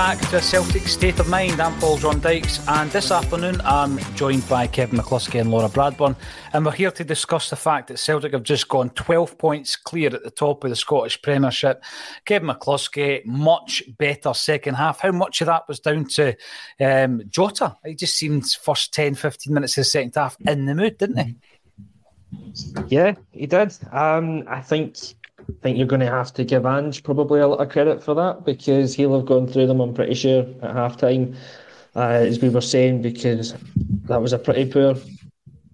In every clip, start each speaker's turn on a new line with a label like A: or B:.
A: Back to Celtic State of Mind. I'm Paul John Dykes, and this afternoon I'm joined by Kevin McCluskie and Laura Bradburn, and we're here to discuss the fact that Celtic have just gone 12 points clear at the top of the Scottish Premiership. Kevin McCluskie, much better second half. How much of that was down to um, Jota? He just seemed first 10, 15 minutes of the second half in the mood, didn't he?
B: Yeah, he did. Um, I think I think you're going to have to give Ange probably a lot of credit for that because he'll have gone through them, I'm pretty sure, at half time, uh, as we were saying, because that was a pretty poor,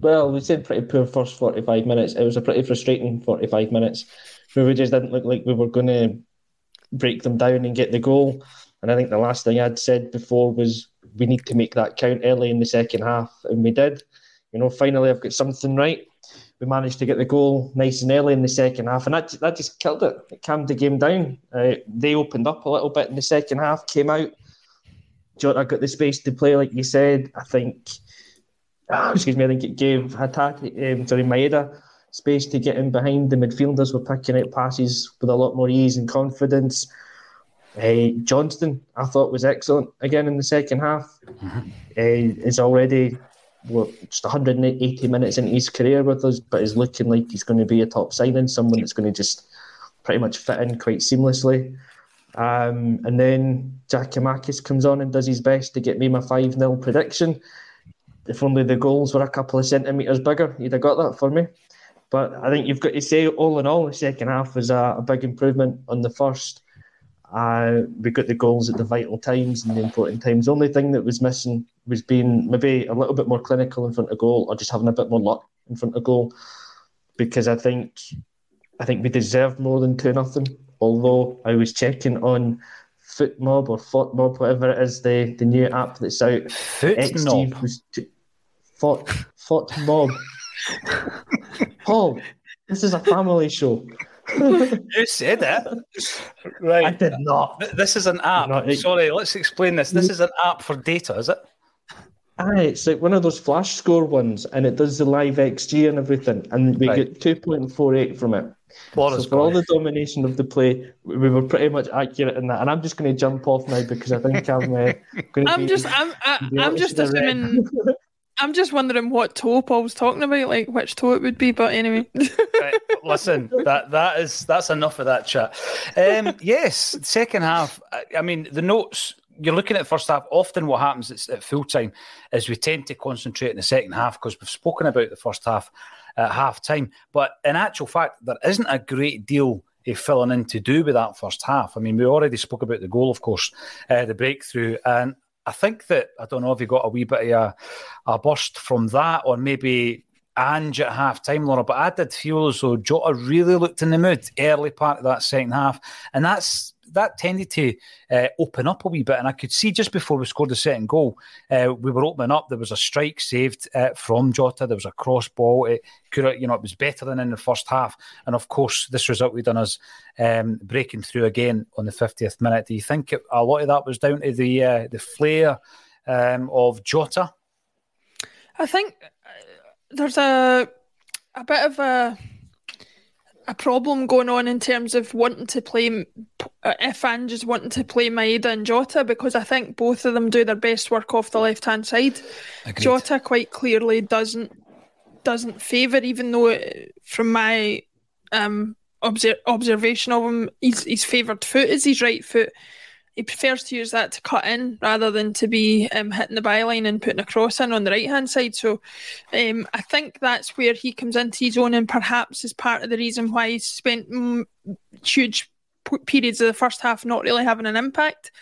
B: well, we said pretty poor first 45 minutes. It was a pretty frustrating 45 minutes where we just didn't look like we were going to break them down and get the goal. And I think the last thing I'd said before was we need to make that count early in the second half, and we did. You know, finally, I've got something right we managed to get the goal nice and early in the second half, and that that just killed it. It calmed the game down. Uh, they opened up a little bit in the second half, came out. Jota got the space to play, like you said. I think, excuse me, I think it gave Hatate, um, sorry, Maeda space to get in behind. The midfielders were picking out passes with a lot more ease and confidence. Uh, Johnston, I thought, was excellent again in the second half. Mm-hmm. Uh, is already what, just 180 minutes into his career with us, but is looking like he's going to be a top signing, someone that's going to just pretty much fit in quite seamlessly. Um, and then Giakoumakis comes on and does his best to get me my 5 0 prediction. If only the goals were a couple of centimetres bigger, he'd have got that for me. But I think you've got to say, all in all, the second half was a, a big improvement on the first. Uh, we got the goals at the vital times and the important times. The only thing that was missing was being maybe a little bit more clinical in front of goal, or just having a bit more luck in front of goal. Because I think, I think we deserved more than two nothing. Although I was checking on Foot Mob or Foot Mob, whatever it is, the, the new app that's out.
A: Foot Mob.
B: was t- Foot Foot Mob. Paul, this is a family show.
A: You said it. Right.
B: I did not.
A: This is an app.
B: Not-
A: Sorry, let's explain this. This is an app for data, is it?
B: Aye, it's like one of those flash score ones, and it does the live XG and everything, and we
A: Right.
B: get two point four eight from it.
A: Laura's
B: so for all the domination of the play, we we were pretty much accurate in that. And I'm just going to jump off now because I think I'm uh, going to.
C: I'm just, I'm, I,
B: be
C: I'm just
B: honest with the red.
C: assuming. I'm just wondering what toe Paul's talking about, like which toe it would be. But anyway,
A: Right, listen, that that is that's enough of that chat. Um, yes, second half. I, I mean, the notes. You're looking at first half. Often, what happens at full time is we tend to concentrate in the second half because we've spoken about the first half at half time. But in actual fact, there isn't a great deal of filling in to do with that first half. I mean, we already spoke about the goal, of course, uh, the breakthrough, and I think that I don't know if you got a wee bit of a, a burst from that, or maybe Ange at half time, Laura. But I did feel as though Jota really looked in the mood early part of that second half, and that's that tended to uh, open up a wee bit. And I could see just before we scored the second goal, uh, we were opening up. There was a strike saved uh, from Jota. There was a cross ball. It could, you know, it was better than in the first half. And of course, this result we done us um, breaking through again on the 50th minute. Do you think it, a lot of that was down to the uh, the flair um, of Jota?
C: I think there's a a bit of a a problem going on in terms of wanting to play uh, if Ange is wanting to play Maeda and Jota because I think both of them do their best work off the left hand side.
A: Agreed.
C: Jota quite clearly doesn't doesn't favour, even though uh, from my um, obser- observation of him, his his favoured foot is his right foot. He prefers to use that to cut in rather than to be um, hitting the byline and putting a cross in on the right hand side. So um, I think that's where he comes into his own, and perhaps is part of the reason why he spent mm, huge periods of the first half not really having an impact.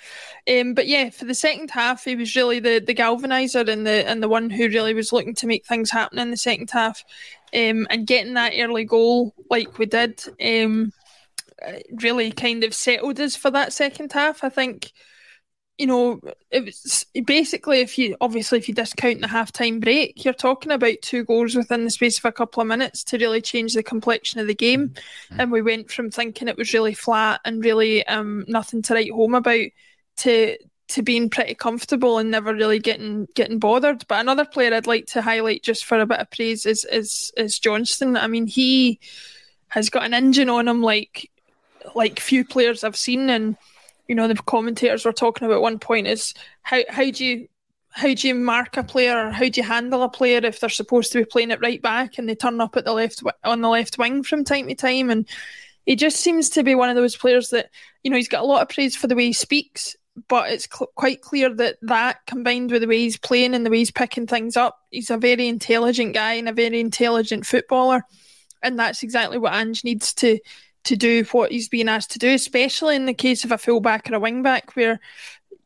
C: Um, but yeah, for the second half, he was really the the galvanizer and the and the one who really was looking to make things happen in the second half, um, and getting that early goal like we did. Um, really kind of settled us for that second half. I think, you know, it was basically if you obviously if you discount the half time break, you're talking about two goals within the space of a couple of minutes to really change the complexion of the game.
A: Mm-hmm.
C: And we went from thinking it was really flat and really um, nothing to write home about to to being pretty comfortable and never really getting getting bothered. But another player I'd like to highlight just for a bit of praise is is is Johnston. I mean, he has got an engine on him like like few players I've seen, and you know the commentators were talking about one point is how how do you how do you mark a player how do you handle a player if they're supposed to be playing it right back and they turn up at the left on the left wing from time to time? And he just seems to be one of those players that you know he's got a lot of praise for the way he speaks but it's cl- quite clear that that combined with the way he's playing and the way he's picking things up he's a very intelligent guy and a very intelligent footballer. And that's exactly what Ange needs to to do what he's being asked to do, especially in the case of a fullback or a wingback, where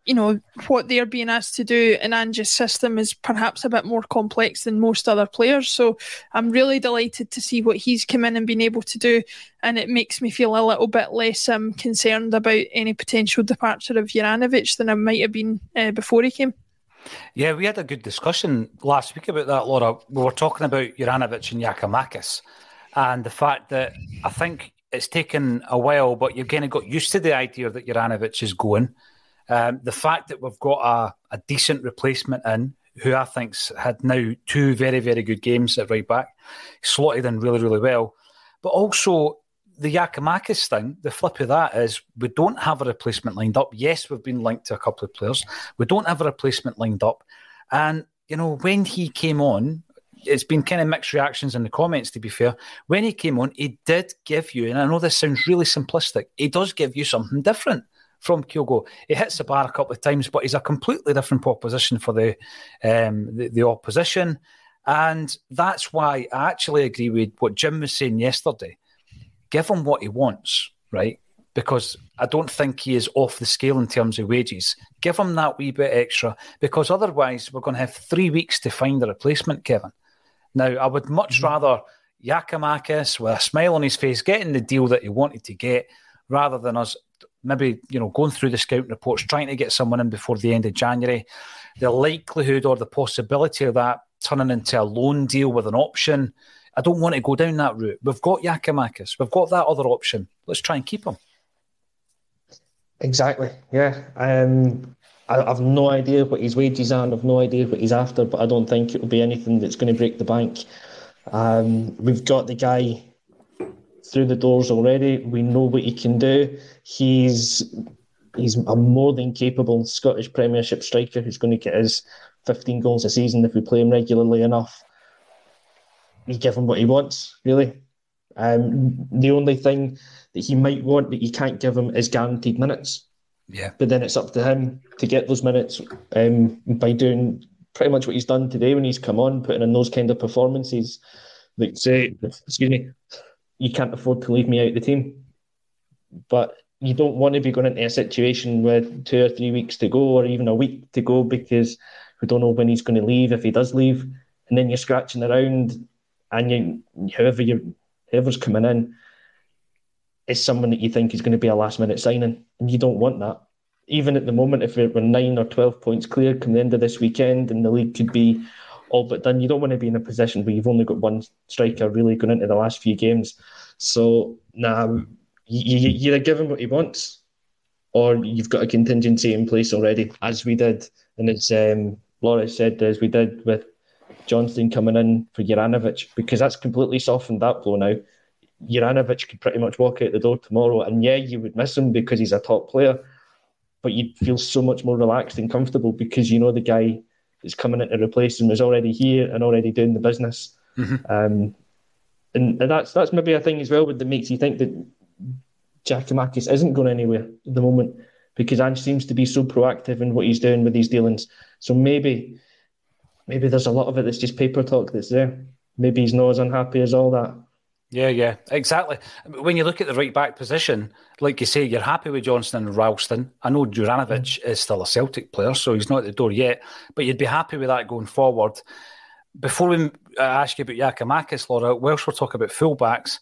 C: you know what they're being asked to do in Ange's system is perhaps a bit more complex than most other players. So I'm really delighted to see what he's come in and been able to do, and it makes me feel a little bit less um, concerned about any potential departure of Juranovic than I might have been uh, before he came.
A: Yeah, we had a good discussion last week about that, Laura. We were talking about Juranovic and Giakoumakis and the fact that I think it's taken a while, but you've kind of got used to the idea that Juranovic is going. Um, the fact that we've got a, a decent replacement in, who I think's had now two very, very good games at right back, slotted in really, really well. But also the Giakoumakis thing, the flip of that is we don't have a replacement lined up. Yes, we've been linked to a couple of players. We don't have a replacement lined up. And, you know, when he came on, it's been kind of mixed reactions in the comments, to be fair. When he came on, he did give you, and I know this sounds really simplistic, he does give you something different from Kyogo. He hits the bar a couple of times, but he's a completely different proposition for the um, the, the opposition. And that's why I actually agree with what Jim was saying yesterday. Give him what he wants, right? Because I don't think he is off the scale in terms of wages. Give him that wee bit extra, because otherwise we're going to have three weeks to find a replacement, Kevin. Now, I would much rather Giakoumakis with a smile on his face getting the deal that he wanted to get rather than us maybe you know going through the scouting reports, trying to get someone in before the end of January. The likelihood or the possibility of that turning into a loan deal with an option. I don't want to go down that route. We've got Giakoumakis. We've got that other option. Let's try and keep him.
B: Exactly. Yeah. Um, I, have no idea what his wages are. I've no idea what he's after, but I don't think it will be anything that's going to break the bank. Um, we've got the guy through the doors already. We know what he can do. He's he's a more than capable Scottish Premiership striker who's going to get us 15 goals a season if we play him regularly enough. You give him what he wants, really. Um, the only thing that he might want that you can't give him is guaranteed minutes.
A: Yeah.
B: But then it's up to him to get those minutes um, by doing pretty much what he's done today when he's come on, putting in those kind of performances. Like say, excuse me, you can't afford to leave me out the team. But you don't want to be going into a situation with two or three weeks to go, or even a week to go, because we don't know when he's going to leave if he does leave, and then you're scratching around, and you whoever you whoever's coming in is someone that you think is going to be a last minute signing, and you don't want that. Even at the moment, if we're nine or twelve points clear come the end of this weekend, and the league could be all but done. You don't want to be in a position where you've only got one striker really going into the last few games. So, now you, you either give him what he wants, or you've got a contingency in place already, as we did, and as um, Laura said, as we did with Johnston coming in for Juranovic, because that's completely softened that blow now. Juranovic could pretty much walk out the door tomorrow, and yeah, you would miss him because he's a top player, but you'd feel so much more relaxed and comfortable because you know the guy that's coming in to replace him is already here and already doing the business. Mm-hmm. Um, and, and that's that's maybe a thing as well that makes you think that Giakoumakis isn't going anywhere at the moment because Ange seems to be so proactive in what he's doing with these dealings. So maybe maybe there's a lot of it that's just paper talk that's there. Maybe he's not as unhappy as all that.
A: Yeah, yeah, exactly. When you look at the right back position, like you say, you're happy with Johnston and Ralston. I know Juranovic mm. is still a Celtic player, so he's not at the door yet, but you'd be happy with that going forward. Before we uh, ask you about Giakoumakis, Laura, whilst we're talking about fullbacks,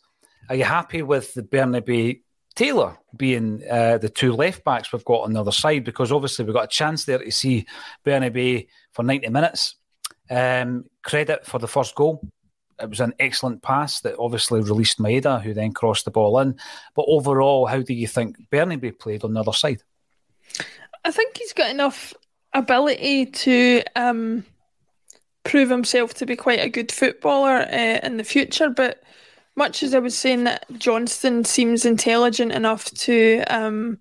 A: are you happy with the Bernabei Taylor being uh, the two left backs we've got on the other side? Because obviously we've got a chance there to see Bernabei for 90 minutes. Um, credit for the first goal. It was an excellent pass that obviously released Maeda, who then crossed the ball in. But overall, how do you think Bernabei played on the other side?
C: I think he's got enough ability to um, prove himself to be quite a good footballer uh, in the future. But much as I was saying that Johnston seems intelligent enough to um,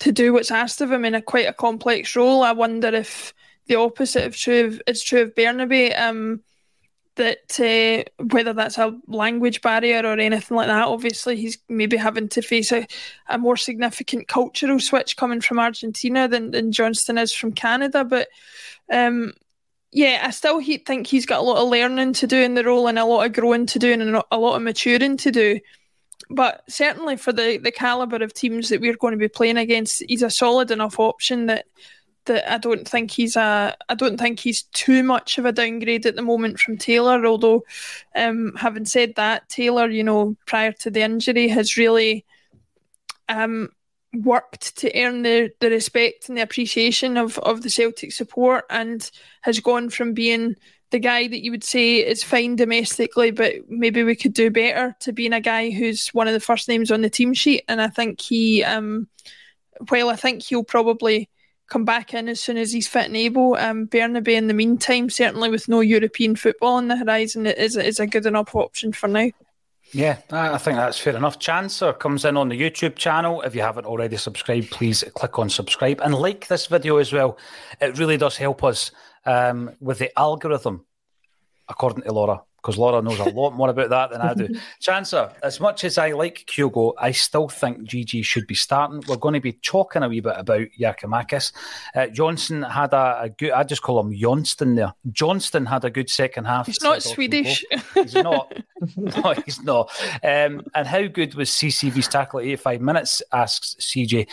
C: to do what's asked of him in a quite a complex role, I wonder if the opposite of true of, is true of Bernabei. Um, that uh, whether that's a language barrier or anything like that, obviously he's maybe having to face a, a more significant cultural switch coming from Argentina than, than Johnston is from Canada. But um, yeah, I still he, think he's got a lot of learning to do in the role and a lot of growing to do and a lot of maturing to do. But certainly for the, the caliber of teams that we're going to be playing against, he's a solid enough option that that I don't think he's a I don't think he's too much of a downgrade at the moment from Taylor. Although, um, having said that, Taylor, you know, prior to the injury, has really um, worked to earn the, the respect and the appreciation of, of the Celtic support and has gone from being the guy that you would say is fine domestically, but maybe we could do better to being a guy who's one of the first names on the team sheet. And I think he, um, well, I think he'll probably come back in as soon as he's fit and able. Um, Bernabei, in the meantime, certainly with no European football on the horizon, is, is a good enough option for now.
A: Yeah, I think that's fair enough. Chancer comes in on the YouTube channel. If you haven't already subscribed, please click on subscribe and like this video as well. It really does help us um, with the algorithm, according to Laura because Laura knows a lot more about that than I do. Chancer, as much as I like Kyogo, I still think GG should be starting. We're going to be talking a wee bit about Giakoumakis. Uh, Johnson had a, a, good, I just call him Johnston there. Johnston had a good second half.
C: He's not Swedish.
A: He's not. no, he's not. Um, and how good was CCV's tackle at 85 minutes, asks CJ.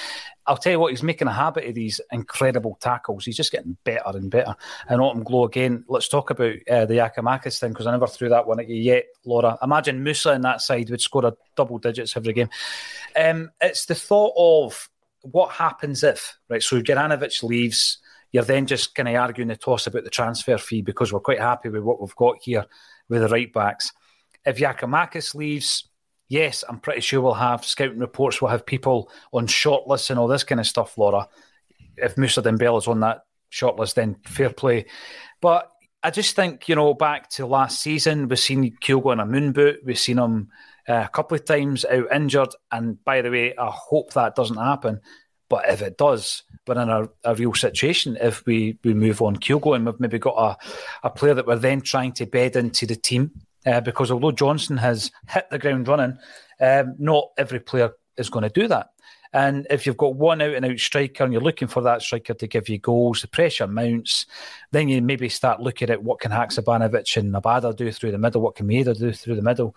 A: I'll tell you what, he's making a habit of these incredible tackles. He's just getting better and better. And Autumn Glow again, let's talk about uh, the Giakoumakis thing because I never threw that one at you yet, Laura. Imagine Musa in that side would score a double digits every game. Um, it's the thought of what happens if, right? So Juranovic leaves, you're then just kind of arguing the toss about the transfer fee because we're quite happy with what we've got here with the right backs. If Giakoumakis leaves, yes, I'm pretty sure we'll have scouting reports, we'll have people on shortlists and all this kind of stuff, Laura. If Moussa is on that shortlist, then fair play. But I just think, you know, back to last season, we've seen Kyogo in a moon boot. We've seen him uh, a couple of times out injured. And by the way, I hope that doesn't happen. But if it does, we're in a, a real situation if we, we move on Kyogo and we've maybe got a, a player that we're then trying to bed into the team. Uh, because although Johnson has hit the ground running, um, not every player is going to do that. And if you've got one out and out striker and you're looking for that striker to give you goals, the pressure mounts, then you maybe start looking at what can Haksabanovic and Abada do through the middle, what can Maeda do through the middle.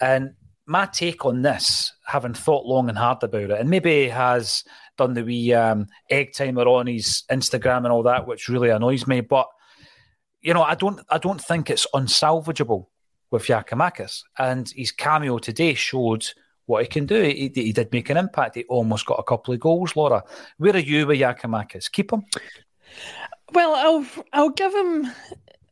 A: And my take on this, having thought long and hard about it, and maybe has done the wee um, egg timer on his Instagram and all that, which really annoys me. But you know, I don't, I don't think it's unsalvageable with Giakoumakis, and his cameo today showed what he can do. He, he, did make an impact. He almost got a couple of goals. Laura, where are you with Giakoumakis? Keep him.
C: Well, I'll I'll give him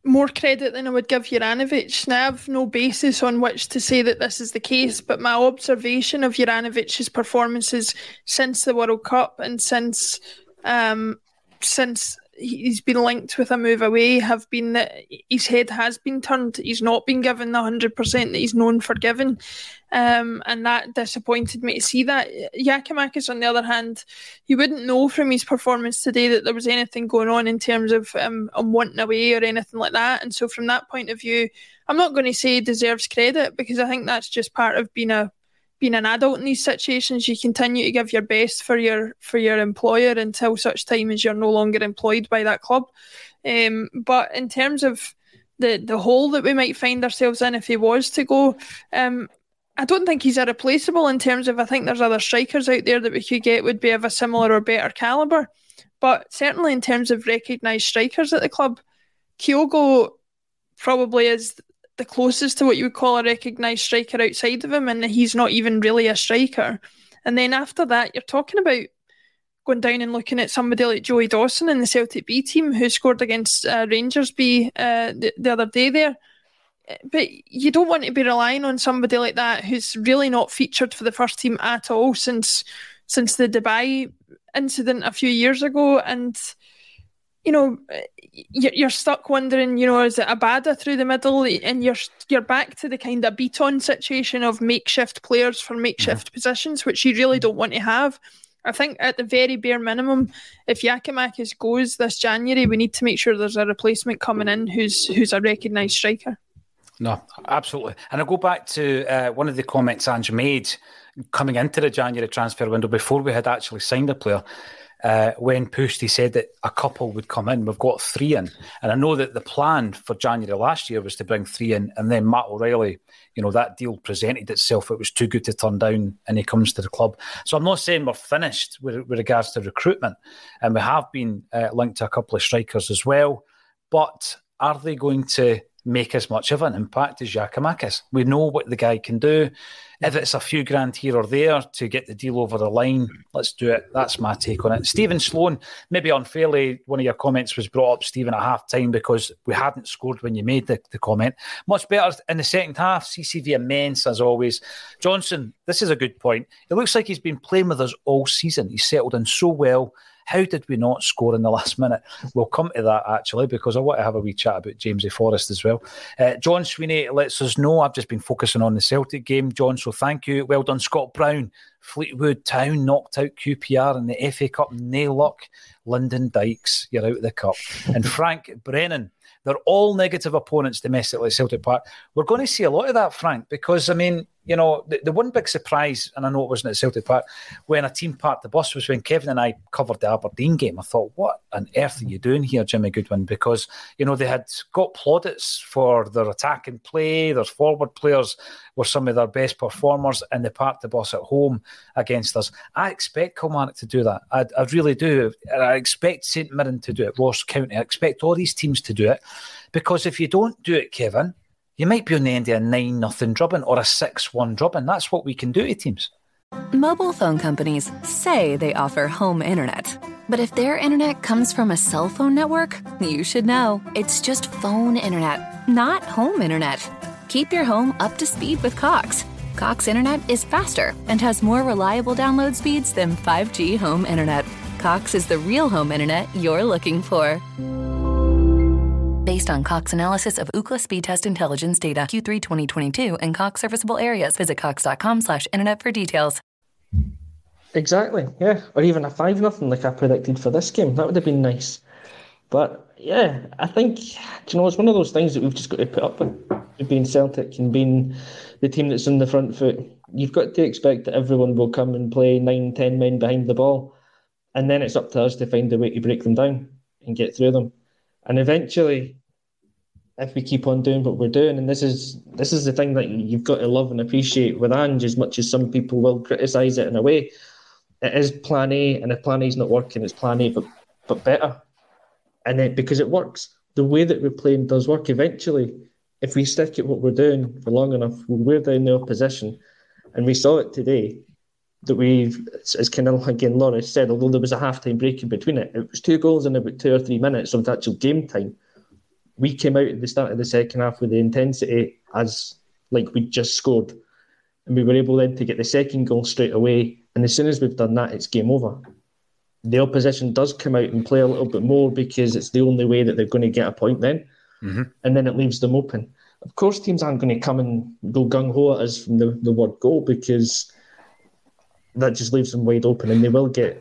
C: more credit than I would give Juranovic. Now, I have no basis on which to say that this is the case, but my observation of Juranovic's performances since the World Cup and since um, since he's been linked with a move away have been that his head has been turned. He's not been given the hundred percent that he's known for giving, um, and that disappointed me to see that. Giakoumakis, on the other hand, you wouldn't know from his performance today that there was anything going on in terms of um, um wanting away or anything like that. And so, from that point of view, I'm not going to say deserves credit because I think that's just part of being a being an adult in these situations, you continue to give your best for your for your employer until such time as you're no longer employed by that club. Um, but in terms of the the hole that we might find ourselves in if he was to go, um, I don't think he's irreplaceable in terms of I think there's other strikers out there that we could get would be of a similar or better caliber. But certainly in terms of recognised strikers at the club, Kyogo probably is the closest to what you would call a recognised striker outside of him, and he's not even really a striker. And then after that, you're talking about going down and looking at somebody like Joey Dawson in the Celtic B team who scored against uh, Rangers B uh, the, the other day there. But you don't want to be relying on somebody like that who's really not featured for the first team at all since since the Dubai incident a few years ago, and you know, you're stuck wondering, you know, is it Abada through the middle, and you're you're back to the kind of Bitton situation of makeshift players for makeshift mm-hmm. positions, which you really don't want to have. I think at the very bare minimum, if Giakoumakis goes this January, we need to make sure there's a replacement coming in who's who's a recognised striker.
A: No, absolutely. And I go back to uh, one of the comments Ange made coming into the January transfer window before we had actually signed a player uh, when pushed, he said that a couple would come in. We've got three in. And I know that the plan for January last year was to bring three in. And then Matt O'Reilly, you know, that deal presented itself. It was too good to turn down. And he comes to the club. So I'm not saying we're finished with, with regards to recruitment. And we have been uh, linked to a couple of strikers as well. But are they going to make as much of an impact as Giakoumakis? We know what the guy can do. If it's a few grand here or there to get the deal over the line, let's do it. That's my take on it. Stephen Sloan, maybe unfairly, one of your comments was brought up, Stephen, at half time because we hadn't scored when you made the, the comment. Much better in the second half. CCV immense as always. Johnson, this is a good point. It looks like he's been playing with us all season. He's settled in so well. How did we not score in the last minute? We'll come to that actually because I want to have a wee chat about James A. Forrest as well. Uh, John Sweeney lets us know I've just been focusing on the Celtic game, John. So thank you. Well done, Scott Brown. Fleetwood Town knocked out QPR in the FA Cup. Nail luck. Lyndon Dykes, you're out of the cup. And Frank Brennan they're all negative opponents domestically Celtic Park. We're going to see a lot of that, Frank, because I mean, you know, the, the one big surprise, and I know it wasn't at Celtic Park, when a team parked the bus was when Kevin and I covered the Aberdeen game. I thought, what on earth are you doing here, Jimmy Goodwin? Because, you know, they had got plaudits for their attack and play, their forward players were some of their best performers, and they parked the bus at home against us. I expect Kilmarnock to do that. I, I really do. I expect St Mirren to do it, Ross County. I expect all these teams to do it. Because if you don't do it, Kevin, you might be on the end of a 9 nothing drubbing or a 6 1 drubbing. That's what we can do to teams.
D: Mobile phone companies say they offer home internet. But if their internet comes from a cell phone network, you should know. It's just phone internet, not home internet. Keep your home up to speed with Cox. Cox internet is faster and has more reliable download speeds than 5G home internet. Cox is the real home internet you're looking for. Based on Cox analysis of Ookla speed test intelligence data Q3 2022 and Cox serviceable areas, visit cox.com slash internet for details.
B: Exactly, yeah. Or even a 5 nothing like I predicted for this game. That would have been nice. But yeah, I think, you know, it's one of those things that we've just got to put up with. Being Celtic and being the team that's in the front foot, you've got to expect that everyone will come and play nine, ten men behind the ball. And then it's up to us to find a way to break them down and get through them. And eventually, if we keep on doing what we're doing, and this is this is the thing that you've got to love and appreciate with Ange, as much as some people will criticise it in a way, it is Plan A, and if Plan A is not working, it's Plan A, but but better. And then because it works, the way that we're playing does work. Eventually, if we stick at what we're doing for long enough, we're down the opposition, and we saw it today. That we've, as kind of again Laura said, although there was a half time break in between it, it was two goals in about two or three minutes of actual game time we came out at the start of the second half with the intensity as like we just scored. And we were able then to get the second goal straight away. And as soon as we've done that, it's game over. The opposition does come out and play a little bit more because it's the only way that they're going to get a point then. Mm-hmm. And then it leaves them open. Of course, teams aren't going to come and go gung ho at us from the, the word go because that just leaves them wide open and they will get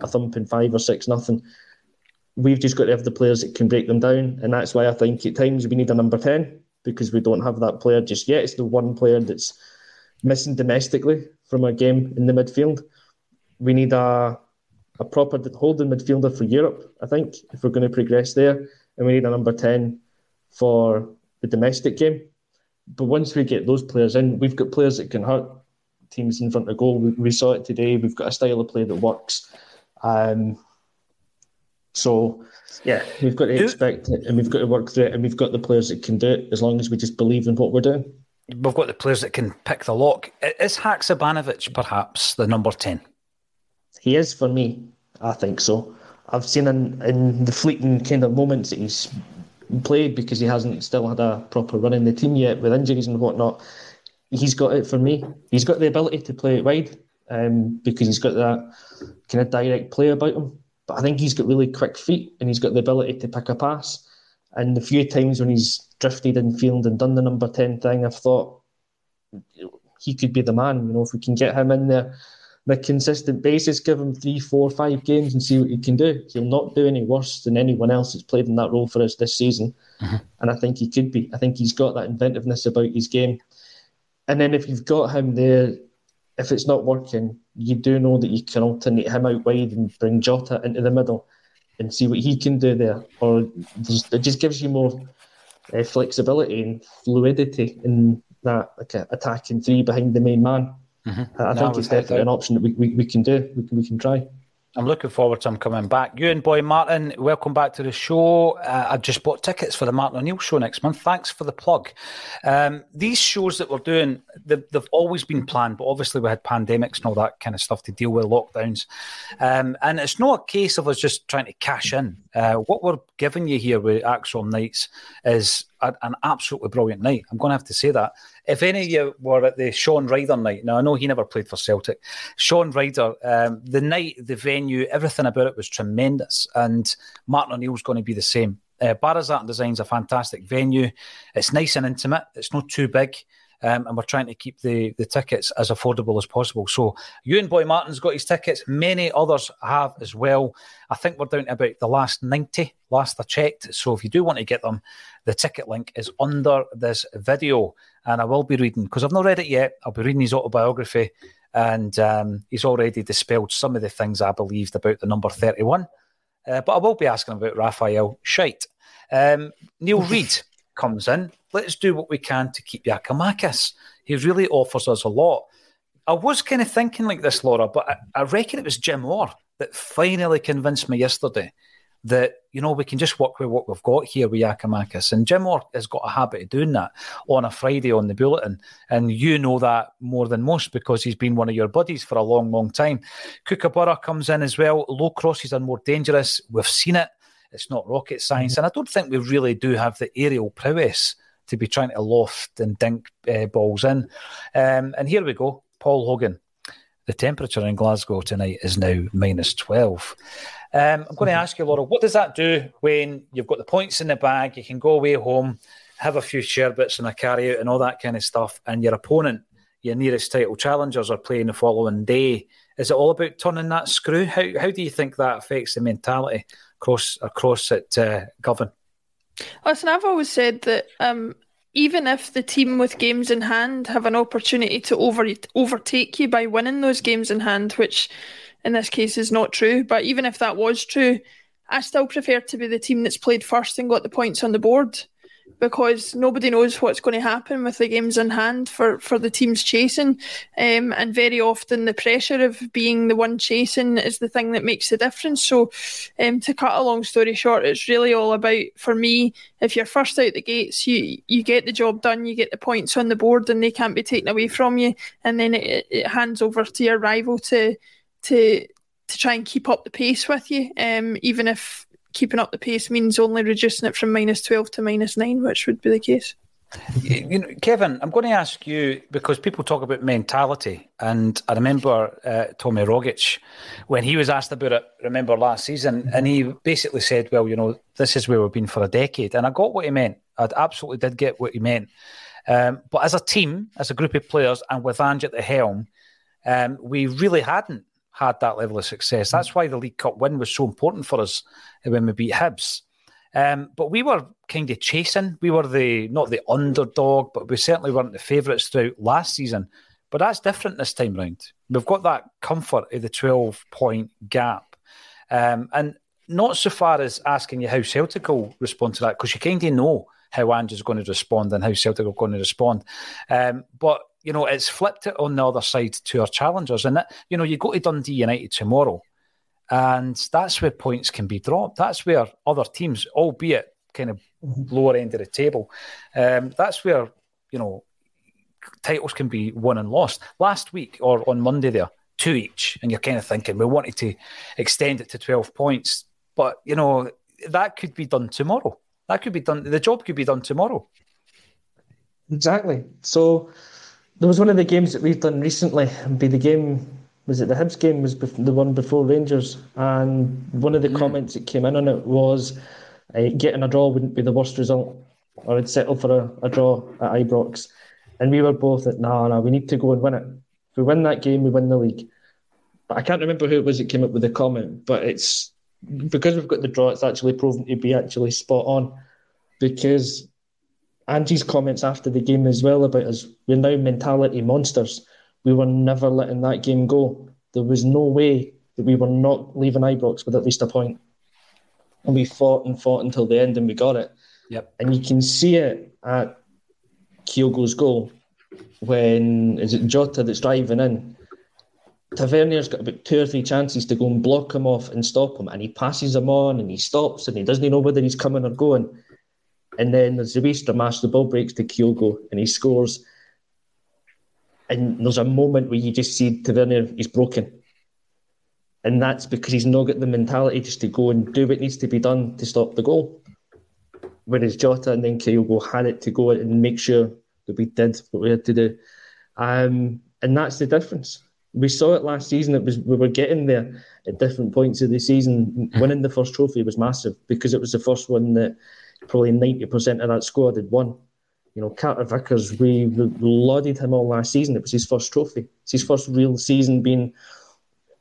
B: a thumping five or six nothing we've just got to have the players that can break them down, and that's why I think at times we need a number ten because we don't have that player just yet. It's the one player that's missing domestically from our game in the midfield. We need a a proper holding midfielder for Europe, I think, if we're going to progress there, and we need a number ten for the domestic game. But once we get those players in, we've got players that can hurt teams in front of goal. We, we saw it today. We've got a style of play that works. Um, so, yeah, we've got to expect it and we've got to work through it and we've got the players that can do it as long as we just believe in what we're doing.
A: We've got the players that can pick the lock. Is Haksabanovic perhaps the number 10?
B: He is for me. I think so. I've seen in, in the fleeting kind of moments that he's played because he hasn't still had a proper run in the team yet with injuries and whatnot. He's got it for me. He's got the ability to play it wide um, because he's got that kind of direct play about him. But I think he's got really quick feet and he's got the ability to pick a pass. And the few times when he's drifted in field and done the number 10 thing, I've thought he could be the man. You know, if we can get him in there on a consistent basis, give him three, four, five games and see what he can do. He'll not do any worse than anyone else that's played in that role for us this season. Mm-hmm. And I think he could be. I think he's got that inventiveness about his game. And then if you've got him there, if it's not working, you do know that you can alternate him out wide and bring Jota into the middle and see what he can do there. Or it just gives you more uh, flexibility and fluidity in that like attacking three behind the main man. Mm-hmm. I no, think it's definitely an option that we, we, we can do. We can, we can try.
A: I'm looking forward to him coming back. You and boy Martin, welcome back to the show. Uh, I just bought tickets for the Martin O'Neill show next month. Thanks for the plug. Um, these shows that we're doing, they've, they've, always been planned, but obviously we had pandemics and all that kind of stuff to deal with, lockdowns. Um, and it's not a case of us just trying to cash in. Uh, what we're giving you here with ACSOM Nights is a, an absolutely brilliant night. I'm going to have to say that. If any of you were at the Shaun Ryder night, now I know he never played for Celtic. Shaun Ryder, um, the night, the venue, everything about it was tremendous. And Martin O'Neill's going to be the same. Uh, Design's a fantastic venue. It's nice and intimate. It's not too big. Um, and we're trying to keep the, the tickets as affordable as possible. So, you and Boy Martin's got his tickets. Many others have as well. I think we're down to about the last 90, last I checked. So, if you do want to get them, the ticket link is under this video. And I will be reading, because I've not read it yet, I'll be reading his autobiography. And um, he's already dispelled some of the things I believed about the number 31. Uh, but I will be asking about Rafael Scheidt. Um, Neil Reid comes in let's do what we can to keep Giakoumakis. He really offers us a lot. I was kind of thinking like this, Laura, but I, I reckon it was Jim Orr that finally convinced me yesterday that you know we can just work with what we've got here with Giakoumakis. And Jim Orr has got a habit of doing that on a Friday on the bulletin, and you know that more than most because he's been one of your buddies for a long, long time. Kookaburra comes in as well. Low crosses are more dangerous. We've seen it. It's not rocket science, mm-hmm. and I don't think we really do have the aerial prowess to be trying to loft and dink uh, balls in. Um, and here we go, Paul Hogan. The temperature in Glasgow tonight is now minus 12. Um, I'm going to mm-hmm. ask you, Laura, what does that do when you've got the points in the bag? You can go away home, have a few sherbets and a carry out and all that kind of stuff, and your opponent, your nearest title challengers, are playing the following day. Is it all about turning that screw? How, how do you think that affects the mentality across across at uh, Govan?
C: Listen, I've always said that um, even if the team with games in hand have an opportunity to over overtake you by winning those games in hand, which in this case is not true, but even if that was true, I still prefer to be the team that's played first and got the points on the board because nobody knows what's going to happen with the games in hand for, for the teams chasing. Um, and very often the pressure of being the one chasing is the thing that makes the difference. So, um, to cut a long story short, it's really all about, for me, if you're first out the gates, you, you get the job done, you get the points on the board, and they can't be taken away from you. And then it, it hands over to your rival to, to, to try and keep up the pace with you, um, even if keeping up the pace means only reducing it from minus 12 to minus 9, which would be the case.
A: You know, Kevin, I'm going to ask you because people talk about mentality, and I remember uh, Tommy Rogic when he was asked about it. Remember last season, and he basically said, "Well, you know, this is where we've been for a decade," and I got what he meant. I absolutely did get what he meant. Um, but as a team, as a group of players, and with Ange at the helm, um, we really hadn't had that level of success. That's why the League Cup win was so important for us when we beat Hibs. Um, but we were kind of chasing. We were the not the underdog, but we certainly weren't the favourites throughout last season. But that's different this time round. We've got that comfort of the twelve point gap, um, and not so far as asking you how Celtic will respond to that because you kind of know how Ange is going to respond and how Celtic are going to respond. Um, but you know, it's flipped it on the other side to our challengers. And, that, you know, you go to Dundee United tomorrow, and that's where points can be dropped. That's where other teams, albeit kind of lower end of the table, um, that's where, you know, titles can be won and lost. Last week or on Monday there, two each, and you're kind of thinking we wanted to extend it to 12 points. But, you know, that could be done tomorrow. That could be done, the job could be done tomorrow.
B: Exactly. So, there was one of the games that we've done recently. Be the game was it the Hibs game was the one before Rangers, and one of the mm. comments that came in on it was uh, getting a draw wouldn't be the worst result. Or I would settle for a, a draw at Ibrox, and we were both at no, no, we need to go and win it. If we win that game, we win the league. But I can't remember who it was that came up with the comment. But it's because we've got the draw, it's actually proven to be actually spot on because Ange's comments after the game as well about us, we're now mentality monsters. We were never letting that game go. There was no way that we were not leaving Ibrox with at least a point. And we fought and fought until the end and we got it.
A: Yep.
B: And you can see it at Kyogo's goal when is it Jota that's driving in. Tavernier's got about two or three chances to go and block him off and stop him, and he passes him on and he stops and he doesn't even know whether he's coming or going. And then there's the waste of match, the ball breaks to Kyogo and he scores. And there's a moment where you just see Tavernier, he's broken. And that's because he's not got the mentality just to go and do what needs to be done to stop the goal. Whereas Jota and then Kyogo had it to go and make sure that we did what we had to do. Um, and that's the difference. We saw it last season. It was we were getting there at different points of the season. Winning the first trophy was massive because it was the first one that probably 90% of that squad had won. You know, Carter Vickers, we lauded him all last season. It was his first trophy. It's his first real season being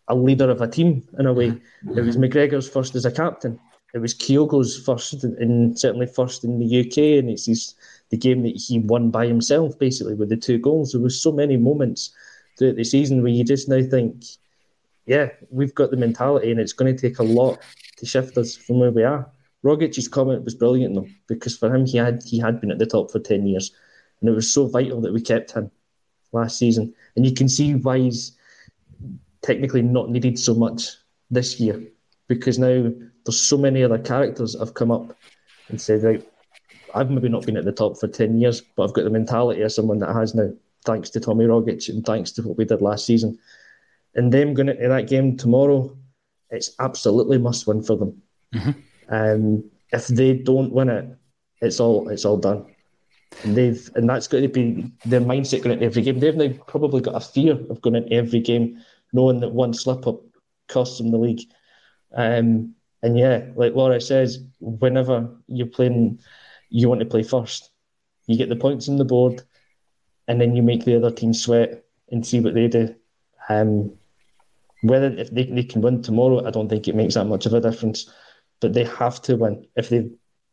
B: a leader of a team in a way. It was McGregor's first as a captain. It was Kyogo's first, and certainly first in the UK, and it's his, the game that he won by himself, basically, with the two goals. There was so many moments throughout the season where you just now think, yeah, we've got the mentality, and it's going to take a lot to shift us from where we are. Rogic's comment was brilliant though, because for him he had he had been at the top for ten years, and it was so vital that we kept him last season. And you can see why he's technically not needed so much this year, because now there's so many other characters that have come up and said, right, I've maybe not been at the top for 10 years, but I've got the mentality of someone that has now, thanks to Tommy Rogic and thanks to what we did last season. And them going into that game tomorrow, it's absolutely must win for them. Mm-hmm. Um, if they don't win it, it's all it's all done. And they've and that's going to be their mindset going into every game. They've now probably got a fear of going into every game, knowing that one slip up costs them the league. Um, and yeah, like Laura says, whenever you're playing, you want to play first. You get the points on the board, and then you make the other team sweat and see what they do. Um, whether if they, they can win tomorrow, I don't think it makes that much of a difference. But they have to win if they,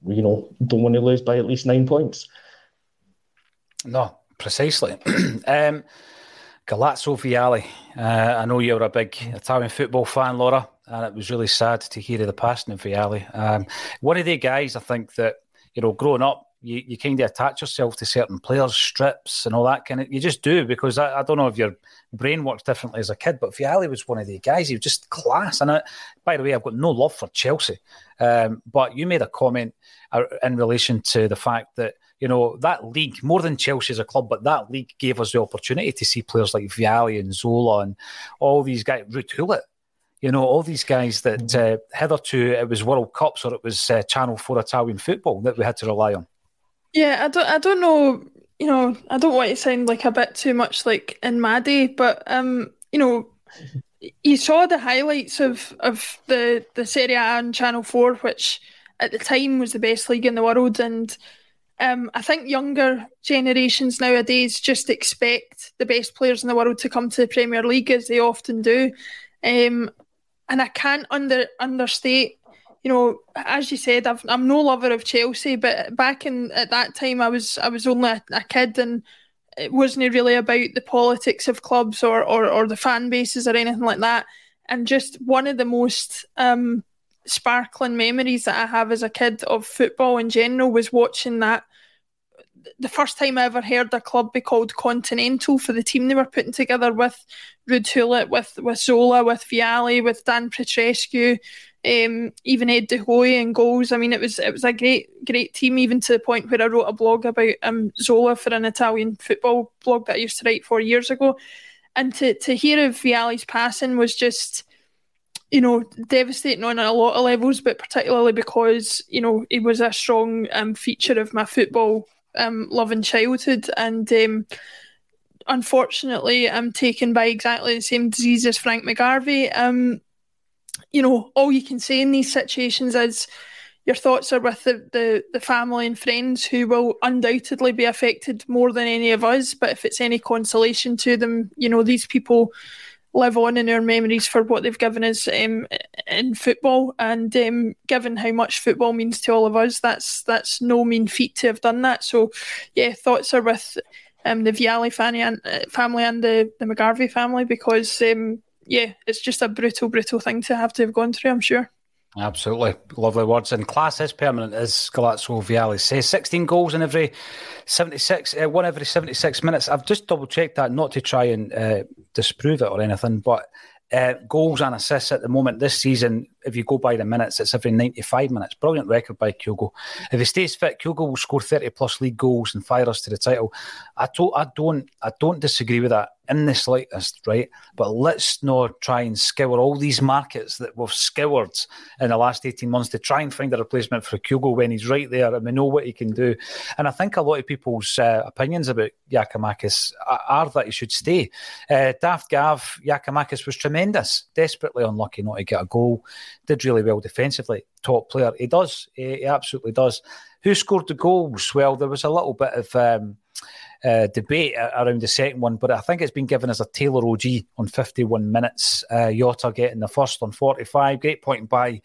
B: you know, don't want to lose by at least nine points.
A: No, precisely. um, Galazzo Vialli. Uh, I know you're a big Italian football fan, Laura, and it was really sad to hear of the passing of Vialli. Um, one of the guys I think that you know, growing up, you, you kind of attach yourself to certain players, strips, and all that kind of. You just do because I, I don't know if your brain works differently as a kid, but Vialli was one of the guys. He was just class. And I, by the way, I've got no love for Chelsea, um, but you made a comment uh, in relation to the fact that you know, that league, more than Chelsea as a club, but that league gave us the opportunity to see players like Vialli and Zola and all these guys, Ruud you know, all these guys that mm-hmm. uh, hitherto it was World Cups or it was uh, Channel 4 Italian football that we had to rely on.
C: Yeah, I don't, I don't know, you know, I don't want to sound like a bit too much like in Maddie, but, um, you know, you saw the highlights of, of the, the Serie A and Channel 4, which at the time was the best league in the world. And um, I think younger generations nowadays just expect the best players in the world to come to the Premier League as they often do. Um, and I can't under understate, you know, as you said, i am no lover of Chelsea, but back in at that time, I was I was only a, a kid, and it wasn't really about the politics of clubs or, or or the fan bases or anything like that. And just one of the most um, sparkling memories that I have as a kid of football in general was watching that the first time I ever heard a club be called Continental for the team they were putting together with Ruud Gullit, with with Zola, with Vialli, with Dan Petrescu, um, even Ed De Goey and goals. I mean, it was it was a great great team, even to the point where I wrote a blog about um, Zola for an Italian football blog that I used to write four years ago. And to to hear of Vialli's passing was just you know, devastating on a lot of levels, but particularly because, you know, he was a strong um, feature of my football um, loving childhood, and um, unfortunately, I'm taken by exactly the same disease as Frank McGarvey. Um, you know, all you can say in these situations is your thoughts are with the, the, the family and friends who will undoubtedly be affected more than any of us. But if it's any consolation to them, you know, these people live on in our memories for what they've given us um, in football. And um, given how much football means to all of us, that's that's no mean feat to have done that. So, yeah, thoughts are with um, the Vialli family and, uh, family and the, the McGarvey family because, um, yeah, it's just a brutal, brutal thing to have to have gone through, I'm sure.
A: Absolutely. Lovely words. And class is permanent, as Galazzo Vialli says. 16 goals in every 76, uh, one every 76 minutes. I've just double checked that, not to try and uh, disprove it or anything, but uh, goals and assists at the moment this season, if you go by the minutes, it's every 95 minutes. Brilliant record by Kyogo. If he stays fit, Kyogo will score 30 plus league goals and fire us to the title. I, to- I don't I don't disagree with that in the slightest, right? But let's not try and scour all these markets that we've scoured in the last 18 months to try and find a replacement for Kyogo when he's right there and we know what he can do. And I think a lot of people's uh, opinions about Giakoumakis are, that he should stay. Uh, Daft Gav, Giakoumakis was tremendous, desperately unlucky not to get a goal, did really well defensively, top player. He does, he, he absolutely does. Who scored the goals? Well, there was a little bit of. Um, uh, debate around the second one, but I think it's been given as a Taylor OG on 51 minutes. Uh, Jota getting the first on 45. Great point by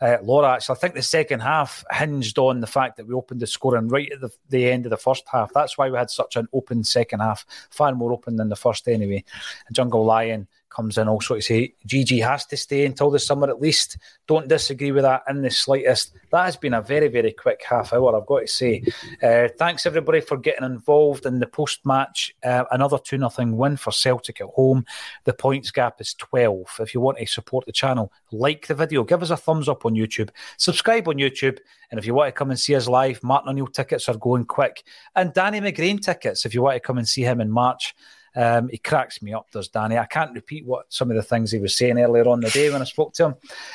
A: uh, Laura. Actually, I think the second half hinged on the fact that we opened the scoring right at the, the end of the first half. That's why we had such an open second half, far more open than the first anyway. Jungle Lion comes in also to say Gigi has to stay until the summer at least. Don't disagree with that in the slightest. That has been a very, very quick half hour, I've got to say. Uh, thanks everybody for getting involved in the post match. Uh, another 2 0 win for Celtic at home. The points gap is 12. If you want to support the channel, like the video, give us a thumbs up on YouTube, subscribe on YouTube, and if you want to come and see us live, Martin O'Neill tickets are going quick. And Danny McGrain tickets, if you want to come and see him in March. Um, he cracks me up, does Danny. I can't repeat what some of the things he was saying earlier on the day when I spoke to him.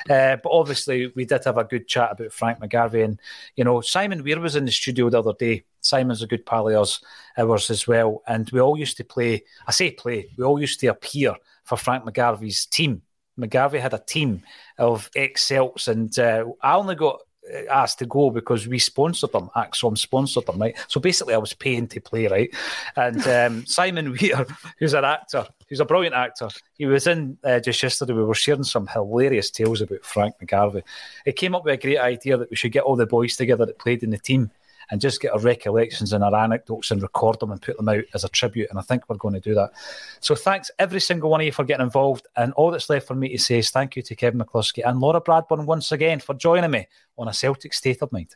A: Uh, but obviously, we did have a good chat about Frank McGarvey. And, you know, Simon Weir was in the studio the other day. Simon's a good pal of ours, ours as well. And we all used to play, I say play, we all used to appear for Frank McGarvey's team. McGarvey had a team of ex Celts, and uh, I only got asked to go because we sponsored them. ACSOM sponsored them, right? So basically, I was paying to play, right? And um, Simon Weir, who's an actor, who's a brilliant actor, he was in uh, just yesterday. We were sharing some hilarious tales about Frank McGarvey. He came up with a great idea that we should get all the boys together that played in the team and just get our recollections and our anecdotes and record them and put them out as a tribute. And I think we're going to do that. So thanks every single one of you for getting involved. And all that's left for me to say is thank you to Kevin McCluskie and Laura Bradburn once again for joining me on a Celtic State of Mind.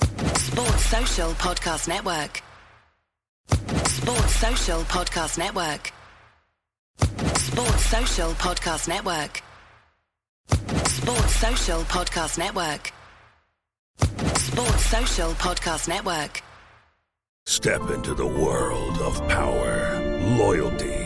E: Sports Social Podcast Network. Sports Social Podcast Network. Sports Social Podcast Network. Sports Social Podcast Network. Sports Social Podcast Network.
F: Step into the world of power, loyalty,